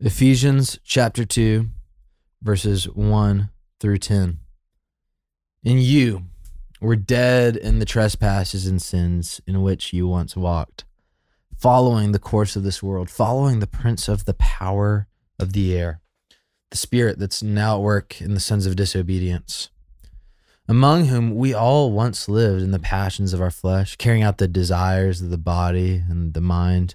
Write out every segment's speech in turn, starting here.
Ephesians chapter 2, verses 1 through 10. In you were dead in the trespasses and sins in which you once walked, following the course of this world, following the prince of the power of the air, the spirit that's now at work in the sons of disobedience, among whom we all once lived in the passions of our flesh, carrying out the desires of the body and the mind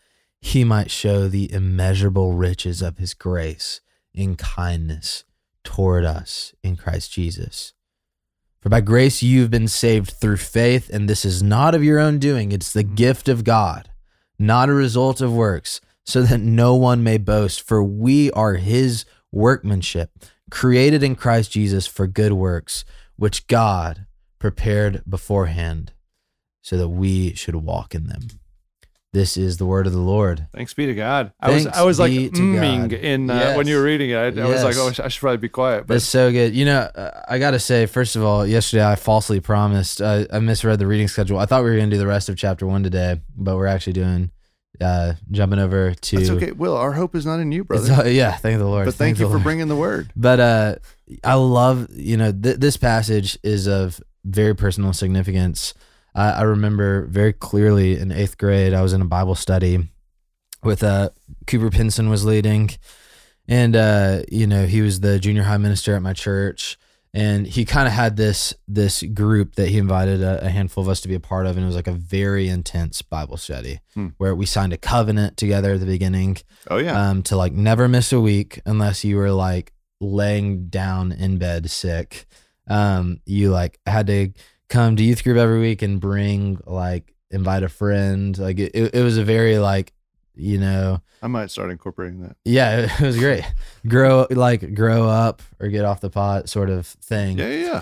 he might show the immeasurable riches of his grace in kindness toward us in Christ Jesus. For by grace you've been saved through faith, and this is not of your own doing, it's the mm. gift of God, not a result of works, so that no one may boast. For we are his workmanship, created in Christ Jesus for good works, which God prepared beforehand so that we should walk in them. This is the word of the Lord. Thanks be to God. I was I was like mmming in uh, yes. when you were reading it. I, I was like, oh, I should probably be quiet. But. That's so good. You know, uh, I got to say, first of all, yesterday I falsely promised. Uh, I misread the reading schedule. I thought we were going to do the rest of chapter one today, but we're actually doing uh, jumping over to. That's okay. Will, our hope is not in you, brother. Yeah, thank the Lord. But thank, thank you for Lord. bringing the word. But uh, I love, you know, th- this passage is of very personal significance. I, I remember very clearly in eighth grade, I was in a Bible study with uh, Cooper Pinson was leading, and uh, you know he was the junior high minister at my church, and he kind of had this this group that he invited a, a, handful of us to be a part of, and it was like a very intense Bible study hmm. where we signed a covenant together at the beginning. Oh yeah, um, to like never miss a week unless you were like laying down in bed sick. Um, you like had to come to youth group every week and bring like invite a friend. Like it, it was a very like you know i might start incorporating that. Yeah it was great. Grow like grow up or get off the pot sort of thing. Yeah yeah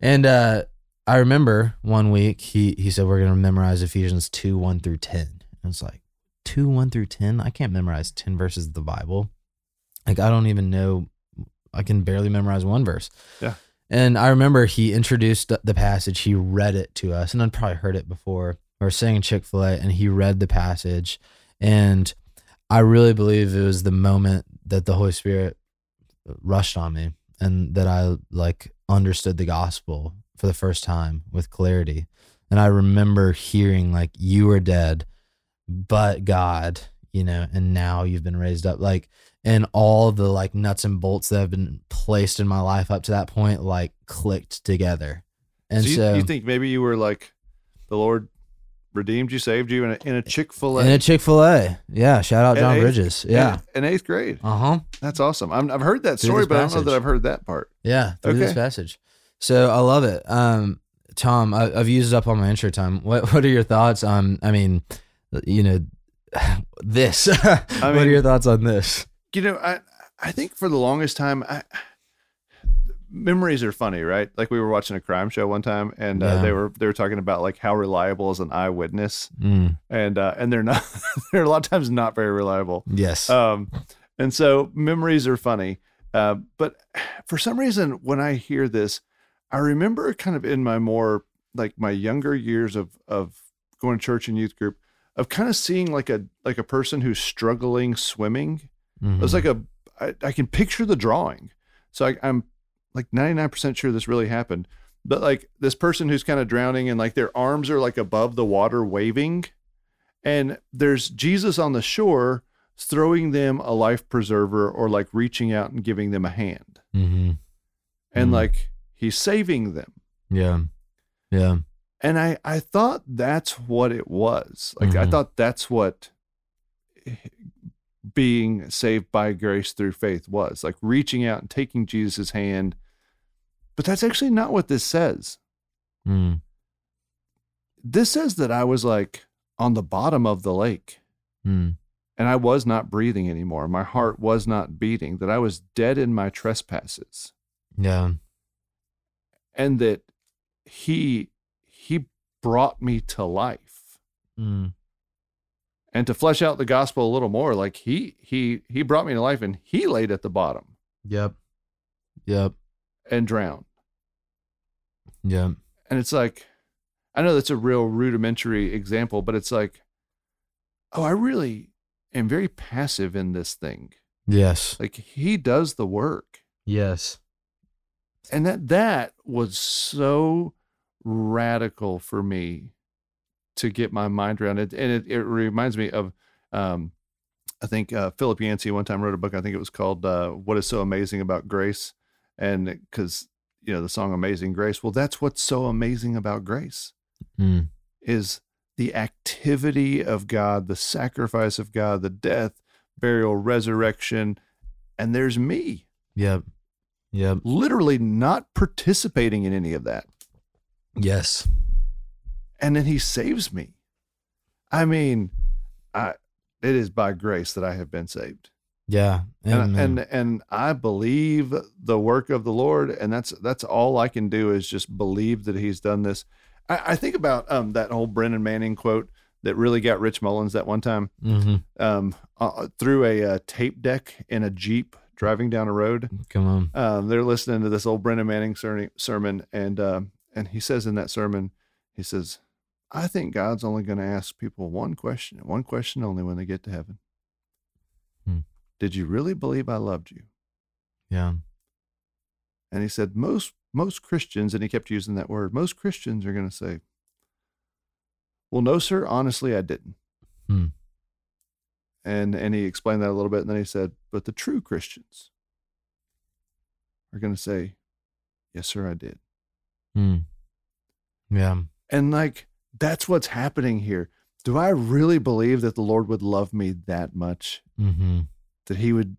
and uh i remember one week he he said we're gonna memorize ephesians 2 1 through 10 and it's like 2 1 through 10 i can't memorize 10 verses of the bible. Like i don't even know i can barely memorize one verse. Yeah and I remember he introduced the passage. He read it to us, and I'd probably heard it before. We were saying Chick Fil A, and he read the passage, and I really believe it was the moment that the Holy Spirit rushed on me, and that I like understood the gospel for the first time with clarity. And I remember hearing like, "You were dead, but God." You know, and now you've been raised up. Like and all the like nuts and bolts that have been placed in my life up to that point like clicked together. And so, you, so, you think maybe you were like the Lord redeemed you, saved you in a, in a Chick Fil A. In a Chick Fil A, yeah. Shout out John eighth, Bridges, yeah. In, in eighth grade, uh huh. That's awesome. i have heard that story, but passage. I don't know that I've heard that part. Yeah, through okay. this passage. So I love it. Um, Tom, I, have used up all my intro time. What What are your thoughts on? I mean, you know, this. I mean, what are your thoughts on this? you know, I I think for the longest time, I, memories are funny, right? Like we were watching a crime show one time, and uh, they were they were talking about like how reliable is an eyewitness, mm. and uh, and they're not they're a lot of times not very reliable. Yes. Um, and so memories are funny, uh, but for some reason when I hear this, I remember kind of in my more like my younger years of of going to church and youth group of kind of seeing like a like a person who's struggling swimming Mm-hmm. It was like a I, I can picture the drawing. So I, I'm like 99% sure this really happened. But like this person who's kind of drowning and like their arms are like above the water waving. And there's Jesus on the shore throwing them a life preserver or like reaching out and giving them a hand. Mm-hmm. And mm-hmm. like he's saving them. Yeah. Yeah. And I, I thought that's what it was. Like I mm-hmm. thought that's what being saved by grace through faith was like reaching out and taking Jesus' hand. But that's actually not what this says. Mm. This says that I was like on the bottom of the lake. Mm. and I was not breathing anymore. My heart was not beating, that I was dead in my trespasses, Yeah. and that he he brought me to life. Mm. And to flesh out the gospel a little more, like he he he brought me to life and he laid at the bottom Yep. Yep. and drowned. Yep. And it's like I know that's a real rudimentary example, but it's like oh, I really am very passive in this thing. Yes. Like he does the work. Yes. and that that was so radical for me to get my mind around it and it, it reminds me of um i think uh, philip yancey one time wrote a book i think it was called uh, what is so amazing about grace and because you know the song amazing grace well that's what's so amazing about grace Mm. is the activity of god the sacrifice of god the death burial resurrection and there's me Yep. Yep. literally not participating in any of that Yes. and then he saves me. I mean, I it is by grace that I have been saved. Yeah. And and and I believe the work of the Lord and that's that's all I can do is just believe that he's done this. I, I think about um that whole Brennan Manning quote that really got Rich Mullins that one time Mhm. um uh, through a, uh tape deck in a Jeep driving down a road. Come on. um, they're listening to this old Brennan Manning ser- sermon, and um, and he says in that sermon, he says, "I think God's only going to ask people one question, one question only, when they get to heaven. Hmm. Did you really believe I loved you?" Yeah. And he said, "Most most Christians," and he kept using that word. Most Christians are going to say, "Well, no, sir. Honestly, I didn't." Hmm. And and he explained that a little bit, and then he said, "But the true Christians are going to say, yes, sir, I did." Mm. Yeah. And like that's what's happening here. Do I really believe that the Lord would love me that much Mm-hmm. that he would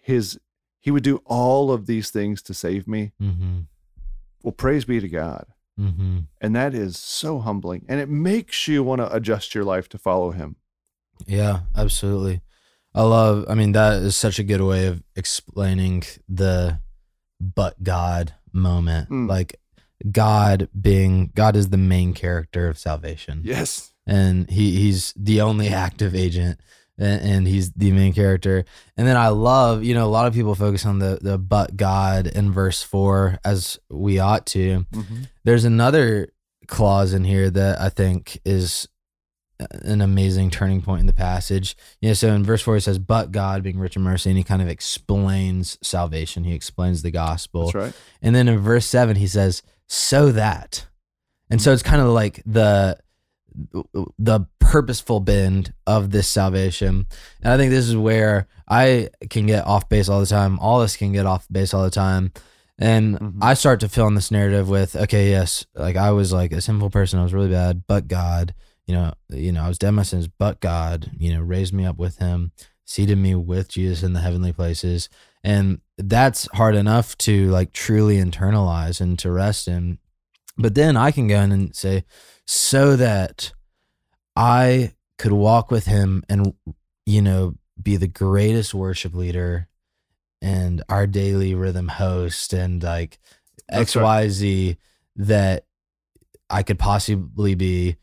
his he would do all of these things to save me? Mm-hmm. Well, praise be to God. Mm-hmm. And that is so humbling and it makes you want to adjust your life to follow him. Yeah, absolutely. I love, I mean, that is such a good way of explaining the but God moment. Mm. Like, God being, God is the main character of salvation. Yes. And he, he's the only active agent and, and he's the main character. And then I love, you know, a lot of people focus on the, the but God in verse four as we ought to Mhm. there's another clause in here that I think is an amazing turning point in the passage. Yeah, so in verse 4 he says, But God being rich in mercy, and he kind of explains salvation. He explains the gospel. That's right. And then in verse 7 he says, So that. And so it's kind of like the the purposeful bend of this salvation. And I think this is where I can get off base all the time. All this can get off base all the time. And Mhm. I start to fill in this narrative with, okay, yes, like I was like a sinful person, I was really bad, but God, you know, you know, I was dead my sins, but God, you know, raised me up with him, seated me with Jesus in the heavenly places. And that's hard enough to like truly internalize and to rest in. But then I can go in and say, so that I could walk with him and, you know, be the greatest worship leader and our daily rhythm host and like right. XYZ that I could possibly be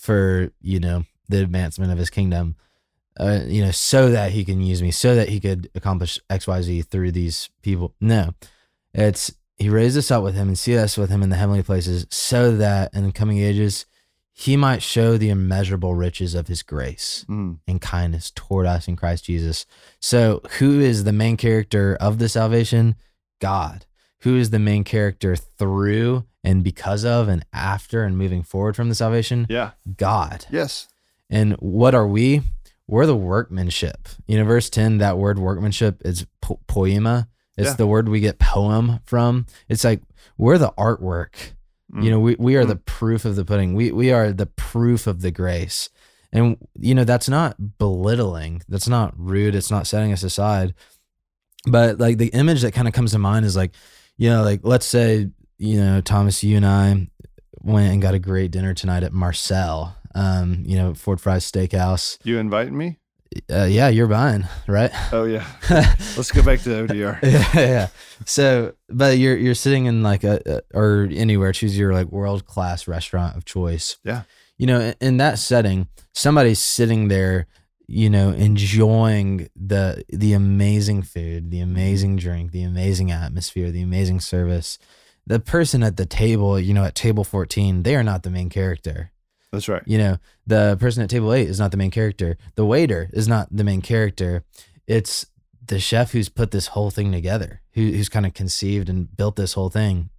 for, you know, the advancement of his kingdom. Uh, you know, so that he can use me, so that he could accomplish XYZ through these people. No. It's he raised us up with him and seated us with him in the heavenly places, so that in the coming ages he might show the immeasurable riches of his grace Mm. and kindness toward us in Christ Jesus. So, who is the main character of the salvation? God. Who is the main character through and because of and after and moving forward from the salvation? Yeah. God. Yes. And what are we? We're the workmanship. You know, verse 10, that word workmanship is po- poiema. It's Yeah. the word we get poem from. It's like we're the artwork. Mm. You know, we, we are Mm. the proof of the pudding. We we are the proof of the grace. And you know, that's not belittling. That's not rude. It's not setting us aside. But like the image that kind of comes to mind is like, you know, like let's say, you know, Thomas, you and I went and got a great dinner tonight at Marcel, um, you know, Ford Fry's Steakhouse. you inviting me? Uh, yeah, you're buying, right? Oh yeah. Let's go back to ODR. yeah, yeah. So, but you're you're sitting in like a, a or anywhere, choose your like world class restaurant of choice. Yeah. You know, in, in that setting, somebody's sitting there, you know, enjoying the the amazing food, the mm-hmm. amazing drink, the amazing atmosphere, the amazing service. The person at the table, you know, at table 14, they are not the main character. That's right. You know, the person at table eight is not the main character. The waiter is not the main character. It's the chef who's put this whole thing together, who, who's kind of conceived and built this whole thing.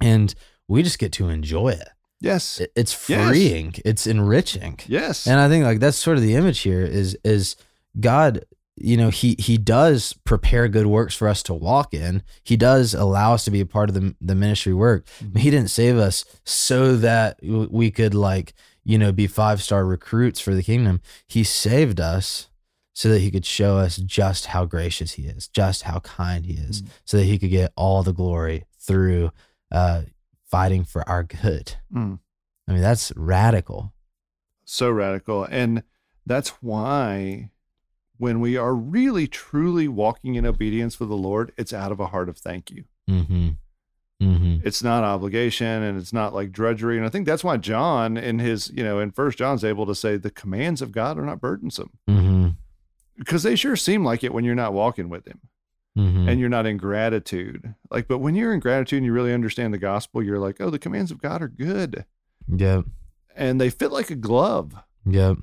And we just get to enjoy it. Yes. It- It's Yes. freeing. It's enriching. yes. And I think like that's sort of the image here is is God, you know, he he does prepare good works for us to walk in. He does allow us to be a part of the the ministry work. But he didn't save us so that we could like, you know, be five-star recruits for the kingdom. He saved us so that he could show us just how gracious he is, just how kind he is, Mhm. so that he could get all the glory through uh fighting for our good. Mm. I mean, that's radical. so radical. And that's why when we are really truly walking in obedience with the Lord, it's out of a heart of thank you. Mm-hmm. Mm-hmm. It's not obligation and it's not like drudgery. And I think that's why John in his, you know, in first John's able to say the commands of God are not burdensome. Mm-hmm. Because they sure seem like it when you're not walking with him Mm-hmm. and you're not in gratitude. Like, but when you're in gratitude and you really understand the gospel, you're like, oh, the commands of God are good. yep. And they fit like a glove. Yep.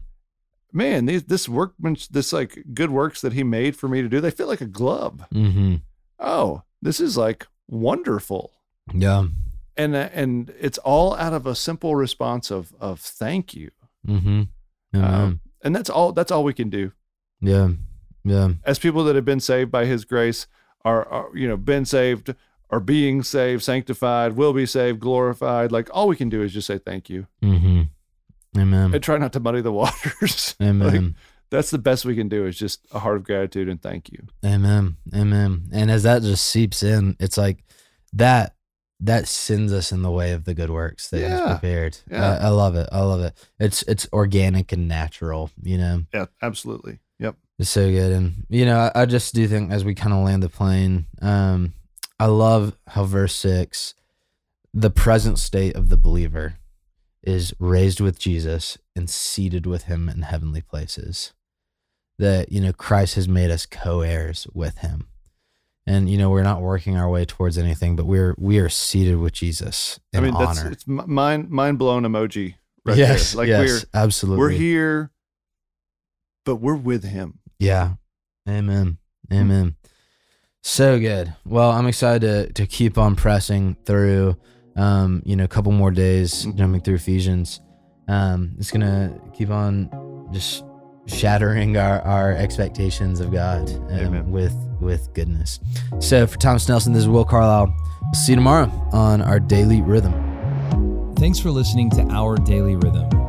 Man, these this workmanship, this like good works that he made for me to do, they fit like a glove. Mm-hmm. Oh, this is like wonderful. Yeah. And uh, and it's all out of a simple response of of thank you. Mm-hmm. Um, and that's all that's all we can do. yeah. Yeah. As people that have been saved by his grace are, are you know, been saved, are being saved, sanctified, will be saved, glorified. Like all we can do is just say thank you. Mm-hmm. Amen. And try not to muddy the waters. Amen. like, that's the best we can do is just a heart of gratitude and thank you. Amen. Amen. And as that just seeps in, it's like that that sends us in the way of the good works that he's Yeah. prepared. Yeah. I, I love it. I love it. It's it's organic and natural, you know. Yeah, absolutely. It's so good. And, you know, I, I just do think as we kind of land the plane, um, I love how verse six, the present state of the believer is raised with Jesus and seated with him in heavenly places. That, you know, Christ has made us co heirs with him. And, you know, we're not working our way towards anything, but we're we are seated with Jesus in I mean, that's honor. it's m- mind mind blown emoji right yes, there. Like yes, we're absolutely. we're here, but we're with him. Yeah. Amen. Amen. So good. Well, I'm excited to to keep on pressing through um, you know, a couple more days jumping through Ephesians. Um, it's gonna keep on just shattering our, our expectations of God um, with with goodness. So for Thomas Nelson, this is Will Carlisle. See you tomorrow on our daily rhythm. Thanks for listening to Our Daily Rhythm.